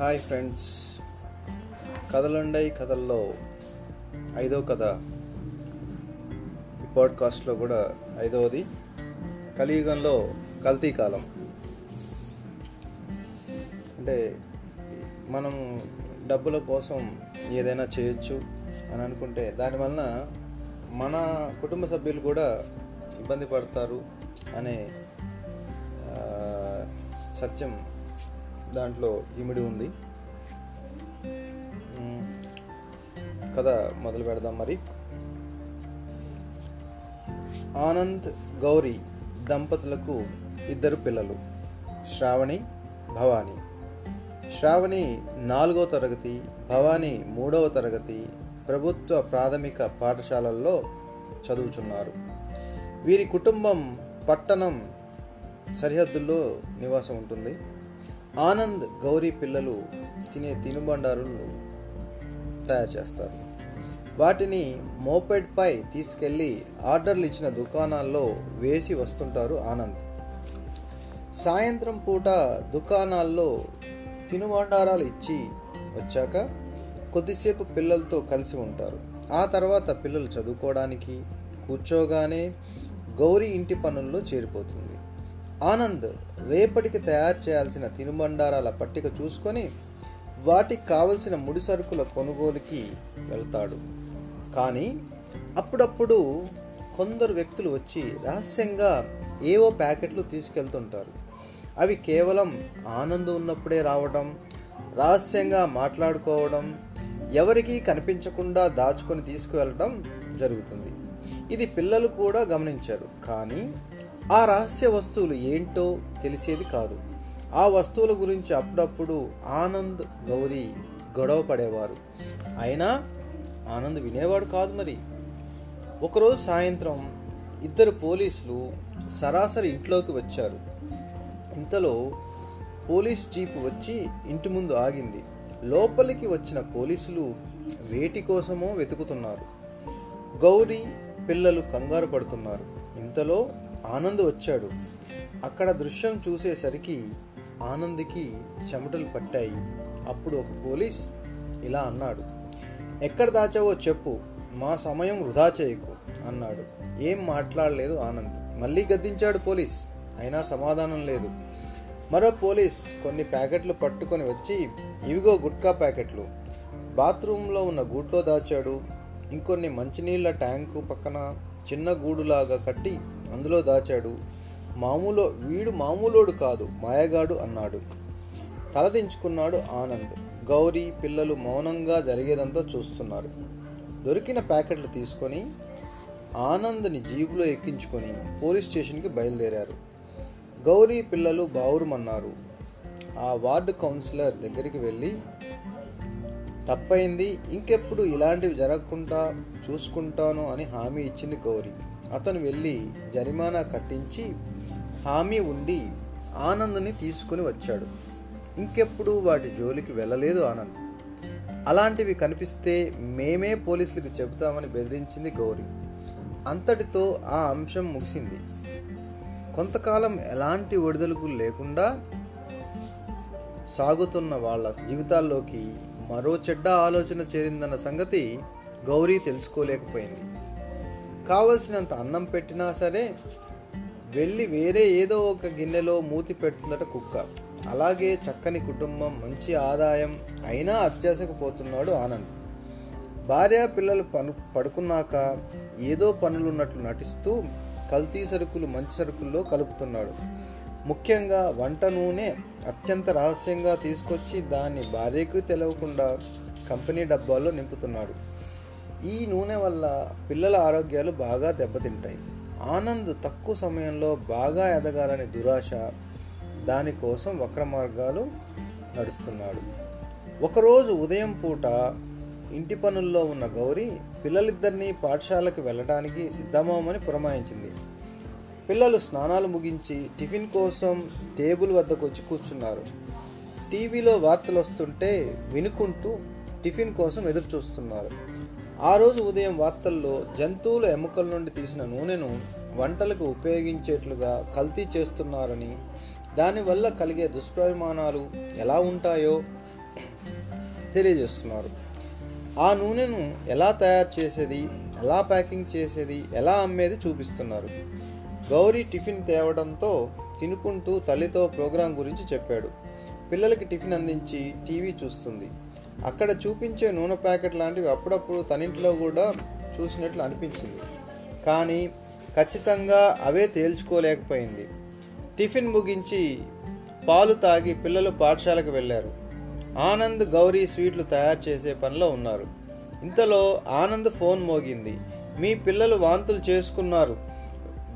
Hi friends. కథలుండయి కథల్లో ఐదో కథ. ఈ పాడ్కాస్ట్లో కూడా ఐదవది కలియుగంలో కల్తీ కాలం. అంటే మనం డబ్బుల కోసం ఏదైనా చేయొచ్చు అని అనుకుంటే దానివలన మన కుటుంబ సభ్యులు కూడా ఇబ్బంది పడతారు అనే సత్యం దాంట్లో ఇమిడి ఉంది. కథ మొదలు పెడదాం మరి. ఆనంద్ గౌరీ దంపతులకు ఇద్దరు పిల్లలు శ్రావణి భవాని. శ్రావణి నాలుగవ తరగతి భవాని మూడవ తరగతి ప్రభుత్వ ప్రాథమిక పాఠశాలల్లో చదువుచున్నారు. వీరి కుటుంబం పట్టణం సరిహద్దుల్లో నివాసం ఉంటుంది ఆనంద్ గౌరీ పిల్లలు తినే తినుబండారులు తయారు చేస్తారు. వాటిని మోపెడ్పై తీసుకెళ్ళి ఆర్డర్లు ఇచ్చిన దుకాణాల్లో వేసి వస్తుంటారు ఆనంద్. సాయంత్రం పూట దుకాణాల్లో తినుబండారాలు ఇచ్చి వచ్చాక కొద్దిసేపు పిల్లలతో కలిసి ఉంటారు. ఆ తర్వాత పిల్లలు చదువుకోవడానికి కూర్చోగానే గౌరీ ఇంటి పనుల్లో చేరిపోతుంది. ఆనంద్ రేపటికి తయారు చేయాల్సిన తినుబండారాల పట్టిక చూసుకొని వాటికి కావలసిన ముడి సరుకుల కొనుగోలుకి వెళ్తాడు. కానీ అప్పుడప్పుడు కొందరు వ్యక్తులు వచ్చి రహస్యంగా ఏవో ప్యాకెట్లు తీసుకెళ్తుంటారు. అవి కేవలం ఆనందం ఉన్నప్పుడే రావడం రహస్యంగా మాట్లాడుకోవడం ఎవరికీ కనిపించకుండా దాచుకొని తీసుకువెళ్ళడం జరుగుతుంది. ఇది పిల్లలు కూడా గమనించారు. కానీ ఆ రహస్య వస్తువులు ఏంటో తెలిసేది కాదు. ఆ వస్తువుల గురించి అప్పుడప్పుడు ఆనంద్ గౌరీ గొడవ పడేవారు. అయినా ఆనంద్ వినేవాడు కాదు మరి. ఒకరోజు సాయంత్రం ఇద్దరు పోలీసులు సరాసరి ఇంట్లోకి వచ్చారు. ఇంతలో పోలీస్ జీప్ వచ్చి ఇంటి ముందు ఆగింది. లోపలికి వచ్చిన పోలీసులు వేటి కోసమో వెతుకుతున్నారు. గౌరీ పిల్లలు కంగారు పడుతున్నారు. ఇంతలో ఆనంద్ వచ్చాడు. అక్కడ దృశ్యం చూసేసరికి ఆనంద్కి చెమటలు పట్టాయి. అప్పుడు ఒక పోలీస్ ఇలా అన్నాడు ఎక్కడ దాచావో చెప్పు మా సమయం వృధా చేయకు అన్నాడు. ఏం మాట్లాడలేదు ఆనంద్. మళ్ళీ గద్దించాడు పోలీస్. అయినా సమాధానం లేదు. మరో పోలీస్ కొన్ని ప్యాకెట్లు పట్టుకొని వచ్చి ఇవిగో గుట్కా ప్యాకెట్లు. బాత్రూంలో ఉన్న గూట్లో దాచాడు. ఇంకొన్ని మంచినీళ్ళ ట్యాంకు పక్కన చిన్న గూడులాగా కట్టి అందులో దాచాడు. మామూలు వీడు మామూలోడు కాదు మాయగాడు అన్నాడు. తలదించుకున్నాడు ఆనంద్. గౌరీ పిల్లలు మౌనంగా జరిగేదంతా చూస్తున్నారు. దొరికిన ప్యాకెట్లు తీసుకొని ఆనంద్ని జీబులో ఎక్కించుకొని పోలీస్ స్టేషన్కి బయలుదేరారు. గౌరీ పిల్లలు బావురుమన్నారు. ఆ వార్డు కౌన్సిలర్ దగ్గరికి వెళ్ళి తప్పైంది. ఇంకెప్పుడు ఇలాంటివి జరగకుండా చూసుకుంటాను అని హామీ ఇచ్చింది గౌరీ. అతను వెళ్ళి జరిమానా కట్టించి హామీ ఉండి ఆనంద్ని తీసుకుని వచ్చాడు. ఇంకెప్పుడు వాటి జోలికి వెళ్ళలేదు ఆనంద్. అలాంటివి కనిపిస్తే మేమే పోలీసులకు చెబుతామని బెదిరించింది గౌరీ. అంతటితో ఆ అంశం ముగిసింది. కొంతకాలం ఎలాంటి ఒడిదలుగు లేకుండా సాగుతున్న వాళ్ళ జీవితాల్లోకి మరో చెడ్డ ఆలోచన చేరిందన్న సంగతి గౌరీ తెలుసుకోలేకపోయింది. కావలసినంత అన్నం పెట్టినా సరే వెళ్ళి వేరే ఏదో ఒక గిన్నెలో మూతి పెడుతుందట కుక్క. అలాగే చక్కని కుటుంబం మంచి ఆదాయం అయినా అత్యాశకు పోతున్నాడు ఆనంద్. భార్య పిల్లలు పను పడుకున్నాక ఏదో పనులున్నట్లు నటిస్తూ కల్తీ సరుకులు మంచి సరుకుల్లో కలుపుతున్నాడు. ముఖ్యంగా వంట నూనె అత్యంత రహస్యంగా తీసుకొచ్చి దాన్ని భార్యకు తెలవకుండా కంపెనీ డబ్బాల్లో నింపుతున్నాడు. ఈ నూనె వల్ల పిల్లల ఆరోగ్యాలు బాగా దెబ్బతింటాయి. ఆనంద్ తక్కువ సమయంలో బాగా ఎదగాలని దురాశ దానికోసం వక్ర మార్గాలు నడుస్తున్నాడు. ఒకరోజు ఉదయం పూట ఇంటి పనుల్లో ఉన్న గౌరీ పిల్లలిద్దరినీ పాఠశాలకు వెళ్ళడానికి సిద్ధమవమని పురమాయించింది. పిల్లలు స్నానాలు ముగించి టిఫిన్ కోసం టేబుల్ వద్దకు వచ్చి కూర్చున్నారు. టీవీలో వార్తలు వస్తుంటే వినుకుంటూ టిఫిన్ కోసం ఎదురు చూస్తున్నారు. ఆ రోజు ఉదయం వార్తల్లో జంతువుల ఎముకల నుండి తీసిన నూనెను వంటలకు ఉపయోగించేట్లుగా కల్తీ చేస్తున్నారని దానివల్ల కలిగే దుష్పరిమాణాలు ఎలా ఉంటాయో తెలియజేస్తున్నారు. ఆ నూనెను ఎలా తయారు చేసేది ఎలా ప్యాకింగ్ చేసేది ఎలా అమ్మేది చూపిస్తున్నారు. గౌరీ టిఫిన్ తేవడంతో తినుకుంటూ తల్లితో ప్రోగ్రాం గురించి చెప్పాడు. పిల్లలకి టిఫిన్ అందించి టీవీ చూస్తుంది. అక్కడ చూపించే నూనె ప్యాకెట్ లాంటివి అప్పుడప్పుడు తనింట్లో కూడా చూసినట్లు అనిపించింది. కానీ ఖచ్చితంగా అవే తేల్చుకోలేకపోయింది. టిఫిన్ ముగించి పాలు తాగి పిల్లలు పాఠశాలకు వెళ్ళారు. ఆనంద్ గౌరీ స్వీట్లు తయారు చేసే పనిలో ఉన్నారు. ఇంతలో ఆనంద్ ఫోన్ మోగింది. మీ పిల్లలు వాంతులు చేసుకున్నారు.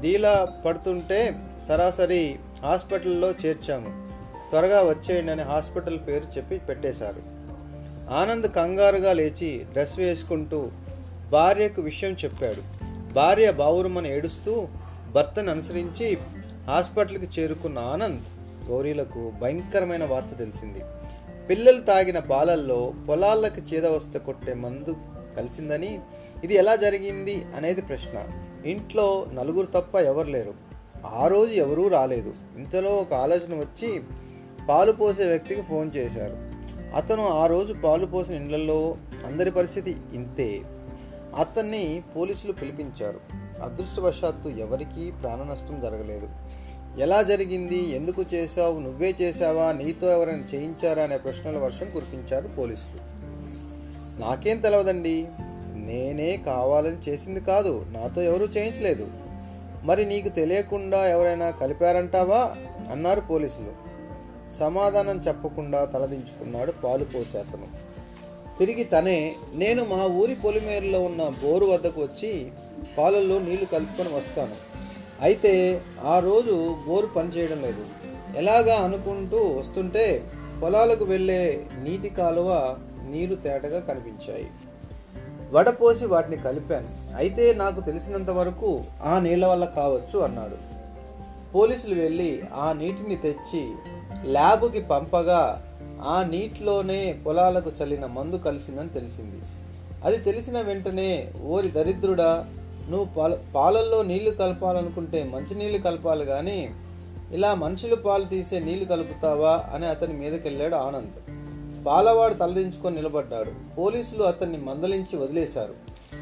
డీలా పడుతుంటే సరాసరి హాస్పిటల్లో చేర్చాము. త్వరగా వచ్చేయండి అని హాస్పిటల్ పేరు చెప్పి పెట్టేశారు. ఆనంద్ కంగారుగా లేచి డ్రెస్ వేసుకుంటూ భార్యకు విషయం చెప్పాడు. భార్య బావురుమని ఏడుస్తూ భర్తను అనుసరించి హాస్పిటల్కి చేరుకున్న ఆనంద్ గౌరీలకు భయంకరమైన వార్త తెలిసింది. పిల్లలు తాగిన పాలల్లో పొలాలకు చీదవస్త కొట్టే మందు కలిసిందని ఇది ఎలా జరిగింది అనేది ప్రశ్న. ఇంట్లో నలుగురు తప్ప ఎవరు లేరు. ఆ రోజు ఎవరూ రాలేదు. ఇంతలో ఒక ఆలోచన వచ్చి పాలు పోసే వ్యక్తికి ఫోన్ చేశారు. అతను ఆ రోజు పాలు పోసిన ఇళ్ళలో అందరి పరిస్థితి ఇంతే. అతన్ని పోలీసులు పిలిపించారు. అదృష్టవశాత్తు ఎవరికీ ప్రాణ నష్టం జరగలేదు. ఎలా జరిగింది? ఎందుకు చేశావు? నువ్వే చేశావా? నీతో ఎవరైనా చేయించారా? అనే ప్రశ్నల వర్షం కురిపించారు పోలీసులు. నాకేం తెలవదండి. నేనే కావాలని చేసింది కాదు. నాతో ఎవరూ చేయించలేదు. మరి నీకు తెలియకుండా ఎవరైనా కలిపారంటావా? అన్నారు పోలీసులు. సమాధానం చెప్పకుండా తలదించుకున్నాడు పాలు పోసే అతను తిరిగి తనే నేను మా ఊరి పొలిమేరులో ఉన్న బోరు వద్దకు వచ్చి పాలల్లో నీళ్ళు కలుపుకొని వస్తాను. అయితే ఆ రోజు బోరు పనిచేయడం లేదు. ఎలాగా అనుకుంటూ వస్తుంటే పొలాలకు వెళ్ళే నీటి కాలువ నీరు తేటగా కనిపించాయి. వడపోసి వాటిని కలిపాను. అయితే నాకు తెలిసినంత వరకు ఆ నీళ్ళ వల్ల కావచ్చు అన్నాడు. పోలీసులు వెళ్ళి ఆ నీటిని తెచ్చి ల్యాబుకి పంపగా ఆ నీటిలోనే పొలాలకు చల్లిన మందు కలిసిందని తెలిసింది. అది తెలిసిన వెంటనే ఓరి దరిద్రుడా నువ్వు పాల పాలల్లో నీళ్ళు కలపాలనుకుంటే మంచినీళ్ళు కలపాలి కానీ ఇలా మనుషులు పాలు తీసే నీళ్ళు కలుపుతావా? అని అతని మీదకెళ్ళాడు ఆనంద్. బాలవాడు తలదించుకొని నిలబడ్డాడు. పోలీసులు అతన్ని మందలించి వదిలేశారు.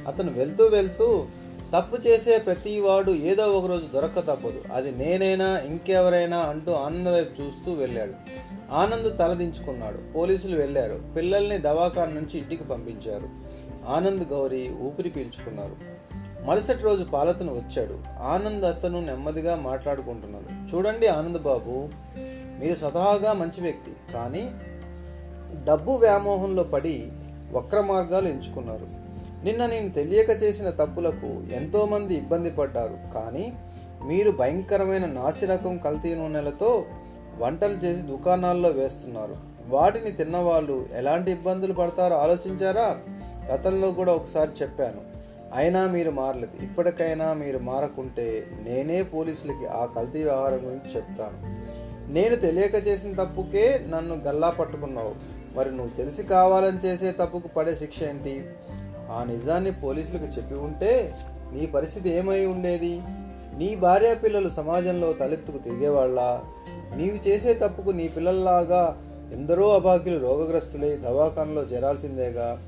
అతను వెళ్తూ వెళ్తూ తప్పు చేసే ప్రతి వాడు ఏదో ఒక రోజు దొరక్క తప్పదు. అది నేనైనా ఇంకెవరైనా అంటూ ఆనంద్ వైపు చూస్తూ వెళ్ళాడు. ఆనంద్ తలదించుకున్నాడు. పోలీసులు వెళ్ళారు. పిల్లల్ని దవాఖాన నుంచి ఇంటికి పంపించారు. ఆనంద్ గౌరీ ఊపిరి పీల్చుకున్నారు. మరుసటి రోజు పాలతను వచ్చాడు. ఆనంద్ అతను నెమ్మదిగా మాట్లాడుకుంటున్నాడు. చూడండి ఆనంద్ బాబు మీరు స్వతహాగా మంచి వ్యక్తి. కానీ డబ్బు వ్యామోహంలో పడి వక్ర మార్గాలు ఎంచుకున్నారు. నిన్న నేను తెలియక చేసిన తప్పులకు ఎంతోమంది ఇబ్బంది పడ్డారు. కానీ మీరు భయంకరమైన నాసిరకం కల్తీ నూనెలతో వంటలు చేసి దుకాణాల్లో వేస్తున్నారు. వాటిని తిన్నవాళ్ళు ఎలాంటి ఇబ్బందులు పడతారో ఆలోచించారా? గతంలో కూడా ఒకసారి చెప్పాను. అయినా మీరు మారలేదు. ఇప్పటికైనా మీరు మారకుంటే నేనే పోలీసులకి ఆ కల్తీ వ్యవహారం గురించి చెప్తాను. నేను తెలియక చేసిన తప్పుకే నన్ను గల్లా పట్టుకున్నావు. మరి నువ్వు తెలిసి కావాలని చేసే తప్పుకు పడే శిక్ష ఏంటి? ఆ నిజాన్ని పోలీసులకు చెప్పి ఉంటే నీ పరిస్థితి ఏమై ఉండేది? నీ భార్య పిల్లలు సమాజంలో తలెత్తుకు తిరిగేవాళ్ళ? నీవు చేసే తప్పుకు నీ పిల్లల్లాగా ఎందరో అభాగ్యులు రోగగ్రస్తులై దవాఖానలో చేరాల్సిందేగా?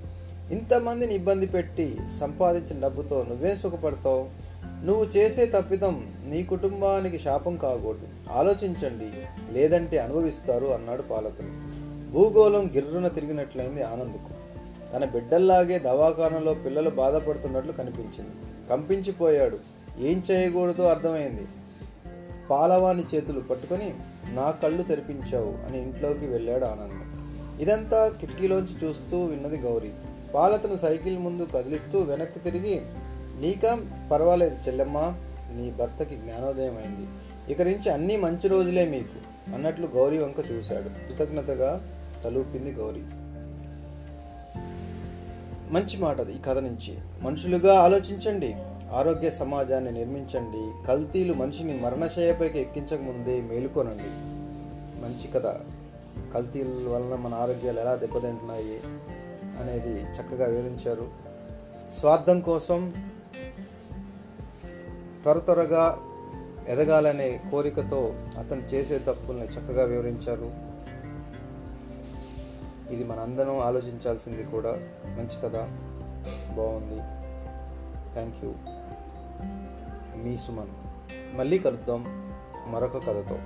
ఇంతమందిని ఇబ్బంది పెట్టి సంపాదించిన డబ్బుతో నువ్వే సుఖపడతావు? నువ్వు చేసే తప్పిదం నీ కుటుంబానికి శాపం కాకూడదు. ఆలోచించండి. లేదంటే అనుభవిస్తారు అన్నాడు పాలకులు. భూగోళం గిర్రున తిరిగినట్లయింది ఆనంద్కు. తన బిడ్డల్లాగే దవాఖానలో పిల్లలు బాధపడుతున్నట్లు కనిపించింది. కంపించిపోయాడు. ఏం చేయకూడదో అర్థమైంది. పాలవాని చేతులు పట్టుకొని నా కళ్ళు తెరిపించావు అని ఇంట్లోకి వెళ్ళాడు ఆనంద్. ఇదంతా కిటికీలోంచి చూస్తూ విన్నది గౌరీ. పాలతను సైకిల్ ముందు కదిలిస్తూ వెనక్కి తిరిగి నీకా పర్వాలేదు చెల్లెమ్మ నీ భర్తకి జ్ఞానోదయం అయింది ఇక నుంచి అన్నీ మంచి రోజులే మీకు అన్నట్లు గౌరీ వంక చూశాడు. కృతజ్ఞతగా తలూపింది గౌరీ. మంచి మాట అది ఈ కథ నుంచి. మనుషులుగా ఆలోచించండి ఆరోగ్య సమాజాన్ని నిర్మించండి కల్తీలు మనిషిని మరణశయ్యపైకి ఎక్కించక ముందే మేలుకొనండి. మంచి కథ. కల్తీల వలన మన ఆరోగ్యాలు ఎలా దెబ్బతింటున్నాయి అనేది చక్కగా వివరించారు. స్వార్థం కోసం త్వర త్వరగా ఎదగాలనే కోరికతో అతను చేసే తప్పుల్ని చక్కగా వివరించారు. ఇది మనందరం ఆలోచించాల్సింది కూడా. మంచి కథ. బాగుంది. థ్యాంక్ యూ మీ సుమన్. మళ్ళీ కలుద్దాం మరొక కథతో.